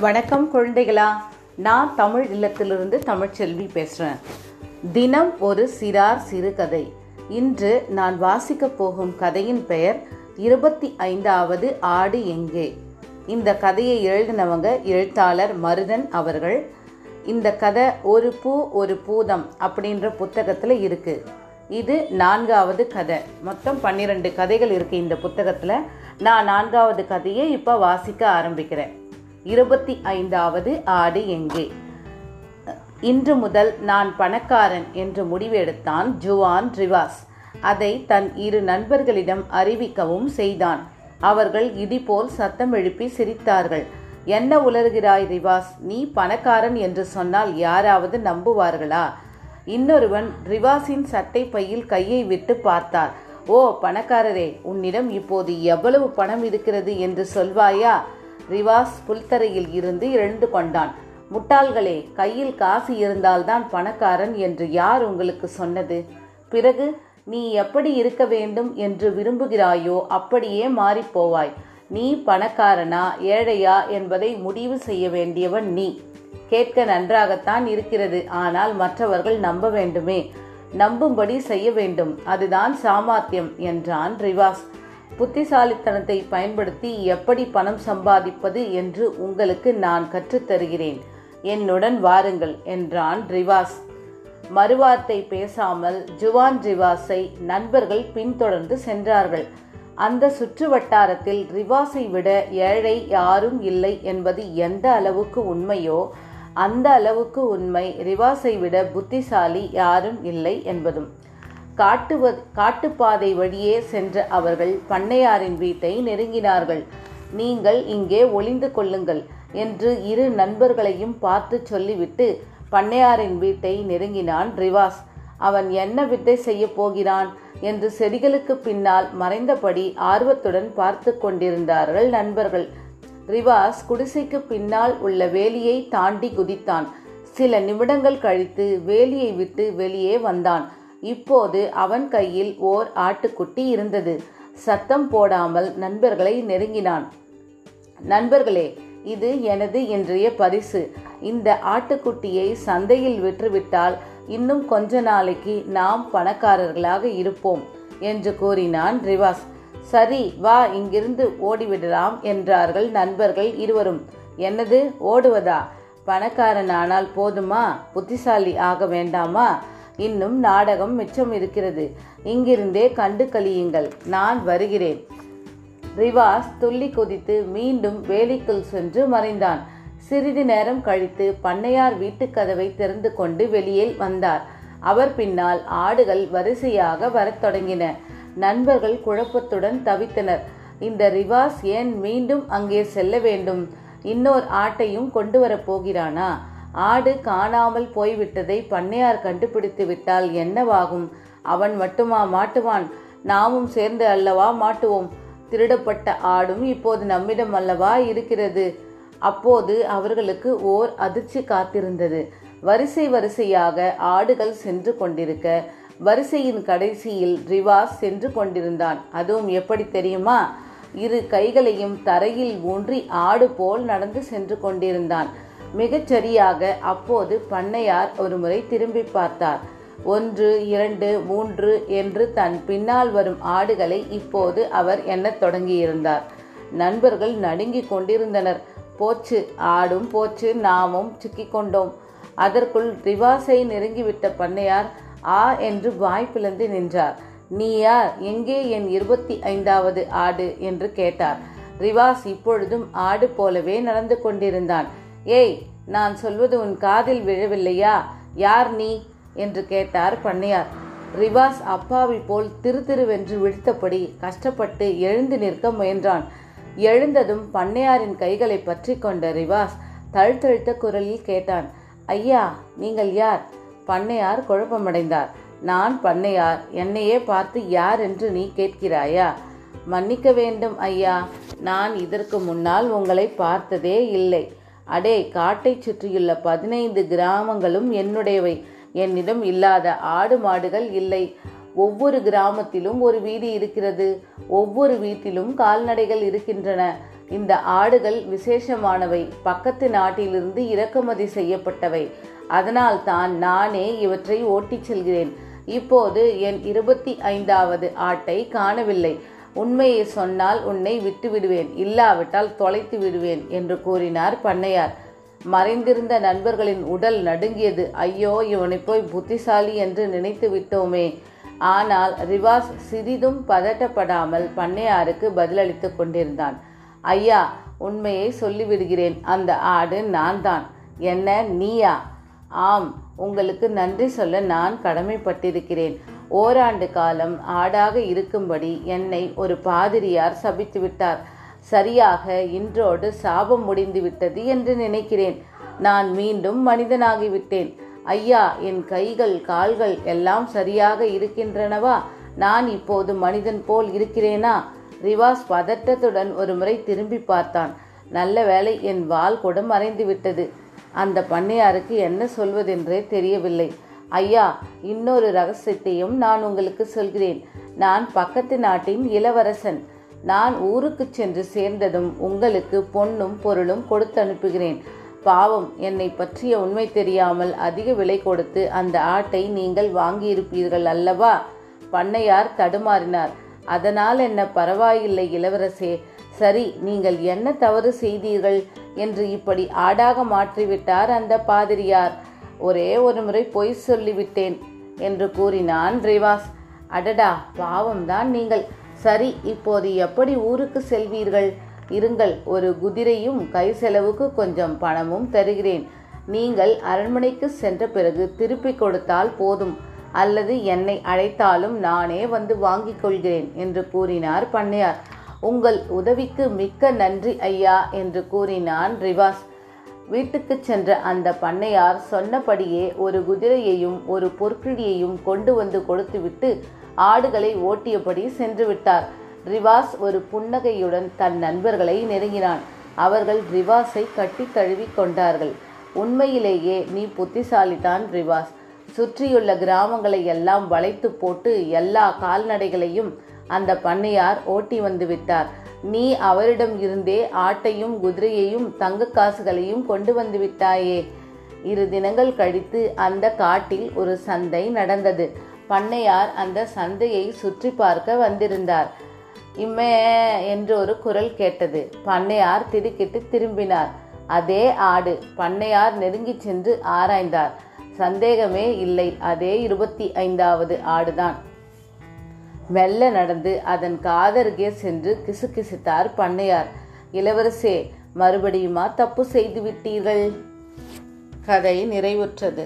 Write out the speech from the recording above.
வணக்கம் குழந்தைகளா. நான் தமிழ் இல்லத்திலிருந்து தமிழ்ச்செல்வி பேசுகிறேன் தினம் ஒரு சிறார் சிறுகதை. இன்று நான் வாசிக்க போகும் கதையின் பெயர் இருபத்தி ஐந்தாவது ஆடு எங்கே? இந்த கதையை எழுதினவங்க எழுத்தாளர் மருதன் அவர்கள். இந்த கதை ஒரு பூ ஒரு பூதம் அப்படின்ற புத்தகத்தில் இருக்குது இது நான்காவது கதை. மொத்தம் பன்னிரெண்டு கதைகள் இருக்குது இந்த புத்தகத்தில். நான் நான்காவது கதையை இப்போ வாசிக்க ஆரம்பிக்கிறேன். இருபத்தி ஐந்தாவது ஆடு எங்கே? இன்று முதல் நான் பணக்காரன் என்று முடிவெடுத்தான் ஜுவான் ரிவாஸ். அதை தன் இரு நண்பர்களிடம் அறிவிக்கவும் செய்தான். அவர்கள் இடிபோல் சத்தம் எழுப்பி சிரித்தார்கள். என்ன உலர்கிறாய் ரிவாஸ்? நீ பணக்காரன் என்று சொன்னால் யாராவது நம்புவார்களா? இன்னொருவன் ரிவாஸின் சட்டை பையில் கையை விட்டு பார்த்தார். ஓ பணக்காரரே உன்னிடம் இப்போது எவ்வளவு பணம் இருக்கிறது என்று சொல்வாயா? ரிவாஸ் புல்தரையில் இருந்து எழுந்து கொண்டான். முட்டாள்களே கையில் காசு இருந்தால்தான் பணக்காரன் என்று யார் உங்களுக்கு சொன்னது? பிறகு நீ எப்படி இருக்க வேண்டும் என்று விரும்புகிறாயோ அப்படியே மாறிப்போவாய் நீ பணக்காரனா ஏழையா என்பதை முடிவு செய்ய வேண்டியவன் நீ. கேட்க நன்றாகத்தான் இருக்கிறது ஆனால் மற்றவர்கள் நம்ப வேண்டுமே. நம்பும்படி செய்ய வேண்டும் அதுதான் சாமர்த்தியம் என்றான் ரிவாஸ் புத்திசாலித்தனத்தை பயன்படுத்தி எப்படி பணம் சம்பாதிப்பது என்று உங்களுக்கு நான் கற்றுத்தருகிறேன். என்னுடன் வாருங்கள் என்றான் ரிவாஸ். மறுவார்த்தை பேசாமல் ஜுவான் ரிவாஸை நண்பர்கள் பின்தொடர்ந்து சென்றார்கள். அந்த சுற்று வட்டாரத்தில் ரிவாஸை விட ஏழை யாரும் இல்லை என்பது எந்த அளவுக்கு உண்மையோ அந்த அளவுக்கு உண்மை ரிவாஸை விட புத்திசாலி யாரும் இல்லை என்பதும். காட்டுவ காட்டுப்பாதை வழியே சென்ற அவர்கள் பண்ணையாரின் வீட்டை நெருங்கினார்கள். நீங்கள் இங்கே ஒளிந்து கொள்ளுங்கள் என்று இரு நண்பர்களையும் பார்த்து சொல்லிவிட்டு பண்ணையாரின் வீட்டை நெருங்கினான் ரிவாஸ். அவன் என்ன வித்தை செய்ய போகிறான்? என்று செடிகளுக்கு பின்னால் மறைந்தபடி ஆர்வத்துடன் பார்த்து கொண்டிருந்தார்கள் நண்பர்கள். ரிவாஸ் குடிசைக்கு பின்னால் உள்ள வேலியை தாண்டி குதித்தான். சில நிமிடங்கள் கழித்து வேலியை விட்டு வெளியே வந்தான். இப்போது அவன் கையில் ஓர் ஆட்டுக்குட்டி இருந்தது. சத்தம் போடாமல் நண்பர்களை நெருங்கினான். நண்பர்களே இது எனது இன்றைய பரிசு. இந்த ஆட்டுக்குட்டியை சந்தையில் விற்றுவிட்டால் இன்னும் கொஞ்ச நாளைக்கு நாம் பணக்காரர்களாக இருப்போம் என்று கூறினான் ரிவாஸ். சரி வா இங்கிருந்து ஓடிவிடலாம் என்றார்கள் நண்பர்கள் இருவரும். என்னது ஓடுவதா? பணக்காரனானால் போதுமா? புத்திசாலி ஆக வேண்டாமா? இன்னும் நாடகம் மிச்சம் இருக்கிறது. இங்கிருந்தே கண்டு கழியுங்கள். நான் வருகிறேன். ரிவாஸ் துள்ளி குதித்து மீண்டும் வேலிக்குள் சென்று மறைந்தான். சிறிது நேரம் கழித்து பண்ணையார் வீட்டுக் கதவை திறந்து கொண்டு வெளியே வந்தார். அவர் பின்னால் ஆடுகள் வரிசையாக வரத் தொடங்கின. நண்பர்கள் குழப்பத்துடன் தவித்தனர். இந்த ரிவாஸ் ஏன் மீண்டும் அங்கே செல்ல வேண்டும்? இன்னொரு ஆட்டையும் கொண்டு வரப் போகிறானா? ஆடு காணாமல் போய்விட்டதை பண்ணையார் கண்டுபிடித்து விட்டால் என்னவாகும்? அவன் மட்டுமா மாட்டுவான்? நாமும் சேர்ந்து அல்லவா மாட்டுவோம்? திருடப்பட்ட ஆடும் இப்போது நம்மிடம் அல்லவா இருக்கிறது? அப்போது அவர்களுக்கு ஓர் அதிர்ச்சி காத்திருந்தது. வரிசை வரிசையாக ஆடுகள் சென்று கொண்டிருக்க வரிசையின் கடைசியில் ரிவாஸ் சென்று கொண்டிருந்தான். அதுவும் எப்படி தெரியுமா? இரு கைகளையும் தரையில் ஊன்றி ஆடு போல் நடந்து சென்று கொண்டிருந்தான். மிகச்சரியாக அப்போது பண்ணையார் ஒருமுறை திரும்பி பார்த்தார். ஒன்று இரண்டு மூன்று என்று தன் பின்னால் வரும் ஆடுகளை இப்போது அவர் எண்ணத் தொடங்கியிருந்தார். நண்பர்கள் நடுங்கிக் கொண்டிருந்தனர். போச்சு ஆடும் போச்சு நாமும் சிக்கிக்கொண்டோம் அதற்குள் ரிவாஸை நெருங்கிவிட்ட பண்ணையார் ஆ என்று வாய் பிளந்து நின்றார். நீ யார் எங்கே என் இருபத்தி ஐந்தாவது ஆடு? என்று கேட்டார். ரிவாஸ் இப்பொழுதும் ஆடு போலவே நடந்து கொண்டிருந்தான். ஏய் நான் சொல்வது உன் காதில் விழவில்லையா? யார் நீ? என்று கேட்டார் பண்ணையார். ரிவாஸ் அப்பாவி போல் திரு திருவென்று விழுத்தபடி கஷ்டப்பட்டு எழுந்து நிற்க முயன்றான். எழுந்ததும் பண்ணையாரின் கைகளை பற்றி கொண்ட ரிவாஸ் தழுத்தழுத்த குரலில் கேட்டான் ஐயா நீங்கள் யார்? பண்ணையார் குழப்பமடைந்தார். நான் பண்ணையார். என்னையே பார்த்து யார் என்று நீ கேட்கிறாயா? மன்னிக்க வேண்டும் ஐயா. நான் இதற்கு முன்னால் உங்களை பார்த்ததே இல்லை. அடே காட்டை சுற்றியுள்ள பதினைந்து கிராமங்களும் என்னுடையவை. என்னிடம் இல்லாத ஆடு மாடுகள் இல்லை. ஒவ்வொரு கிராமத்திலும் ஒரு வீதி இருக்கிறது. ஒவ்வொரு வீட்டிலும் கால்நடைகள் இருக்கின்றன. இந்த ஆடுகள் விசேஷமானவை. பக்கத்து நாட்டிலிருந்து இறக்குமதி செய்யப்பட்டவை. அதனால் தான் நானே இவற்றை ஓட்டிச் செல்கிறேன். இப்போது என் இருபத்தி ஐந்தாவது ஆட்டை காணவில்லை. உண்மையை சொன்னால் உன்னை விட்டு விடுவேன் இல்லாவிட்டால் தொலைத்து விடுவேன் என்று கூறினார் பண்ணையார். மறைந்திருந்த நண்பர்களின் உடல் நடுங்கியது. ஐயோ இவனை போய் புத்திசாலி என்று நினைத்து விட்டோமே. ஆனால் ரிவாஸ் சிறிதும் பதட்டப்படாமல் பண்ணையாருக்கு பதிலளித்து கொண்டிருந்தான். ஐயா உண்மையை சொல்லிவிடுகிறேன். அந்த ஆடு நான் தான் என்ன நீயா? ஆம் உங்களுக்கு நன்றி சொல்ல நான் கடமைப்பட்டிருக்கிறேன். ஓராண்டு காலம் ஆடாக இருக்கும்படி என்னை ஒரு பாதிரியார் சபித்துவிட்டார் சரியாக இன்றோடு சாபம் முடிந்து விட்டது என்று நினைக்கிறேன். நான் மீண்டும் மனிதனாகிவிட்டேன் ஐயா என் கைகள் கால்கள் எல்லாம் சரியாக இருக்கின்றனவா? நான் இப்போது மனிதன் போல் இருக்கிறேனா? ரிவாஸ் பதட்டத்துடன் ஒரு முறை திரும்பி பார்த்தான். நல்ல வேளை என் வால் கூட மறைந்து விட்டது. அந்த பண்ணையாருக்கு என்ன சொல்வதென்றே தெரியவில்லை. ஐயா இன்னொரு ரகசியத்தையும் நான் உங்களுக்கு சொல்கிறேன். நான் பக்கத்து நாட்டின் இளவரசன். நான் ஊருக்கு சென்று சேர்ந்ததும் உங்களுக்கு பொன்னும் பொருளும் கொடுத்து அனுப்புகிறேன் பாவம் என்னை பற்றிய உண்மை தெரியாமல் அதிக விலை கொடுத்து அந்த ஆட்டை நீங்கள் வாங்கியிருப்பீர்கள் அல்லவா? பண்ணையார் தடுமாறினார். அதனால் என்ன பரவாயில்லை இளவரசே. சரி நீங்கள் என்ன தவறு செய்தீர்கள்? என்று இப்படி ஆடாக மாற்றிவிட்டார் அந்த பாதிரியார். ஒரே ஒரு முறை பொய் சொல்லிவிட்டேன் என்று கூறினான் ரிவாஸ். அடடா பாவம்தான் நீங்கள். சரி இப்போது எப்படி ஊருக்கு செல்வீர்கள்? இருங்கள் ஒரு குதிரையும் கை செலவுக்கு கொஞ்சம் பணமும் தருகிறேன். நீங்கள் அரண்மனைக்கு சென்ற பிறகு திருப்பி கொடுத்தால் போதும். அல்லது என்னை அழைத்தாலும் நானே வந்து வாங்கிக் கொள்கிறேன் என்று கூறினார் பண்ணையார். உங்கள் உதவிக்கு மிக்க நன்றி ஐயா என்று கூறினான் ரிவாஸ். வீட்டுக்கு சென்ற அந்த பண்ணையார் சொன்னபடியே ஒரு குதிரையையும் ஒரு பொற்கிழியையும் கொண்டு வந்து கொடுத்துவிட்டு ஆடுகளை ஓட்டியபடி சென்று விட்டார் ரிவாஸ் ஒரு புன்னகையுடன் தன் நண்பர்களை நெருங்கினான். அவர்கள் ரிவாஸை கட்டி தழுவி கொண்டார்கள். உண்மையிலேயே நீ புத்திசாலிதான் ரிவாஸ். சுற்றியுள்ள கிராமங்களை எல்லாம் வளைத்து போட்டு எல்லா கால்நடைகளையும் அந்த பண்ணையார் ஓட்டி வந்து விட்டார். நீ அவரிடம் இருந்தே ஆட்டையும் குதிரையையும் தங்க காசுகளையும் கொண்டு வந்து விட்டாயே. இரு தினங்கள் கழித்து அந்த காட்டில் ஒரு சந்தை நடந்தது. பண்ணையார் அந்த சந்தையை சுற்றி பார்க்க வந்திருந்தார். இம்மே என்று ஒரு குரல் கேட்டது. பண்ணையார் திடுக்கிட்டு திரும்பினார். அதே ஆடு பண்ணையார் நெருங்கி சென்று ஆராய்ந்தார். சந்தேகமே இல்லை. அதே இருபத்தி ஐந்தாவது ஆடுதான். மெல்ல நடந்து அதன் காதருகே சென்று கிசுகிசுத்தார் பண்ணையார். இளவரசே மறுபடியுமா தப்பு செய்து விட்டீர்கள் கதை நிறைவுற்றது.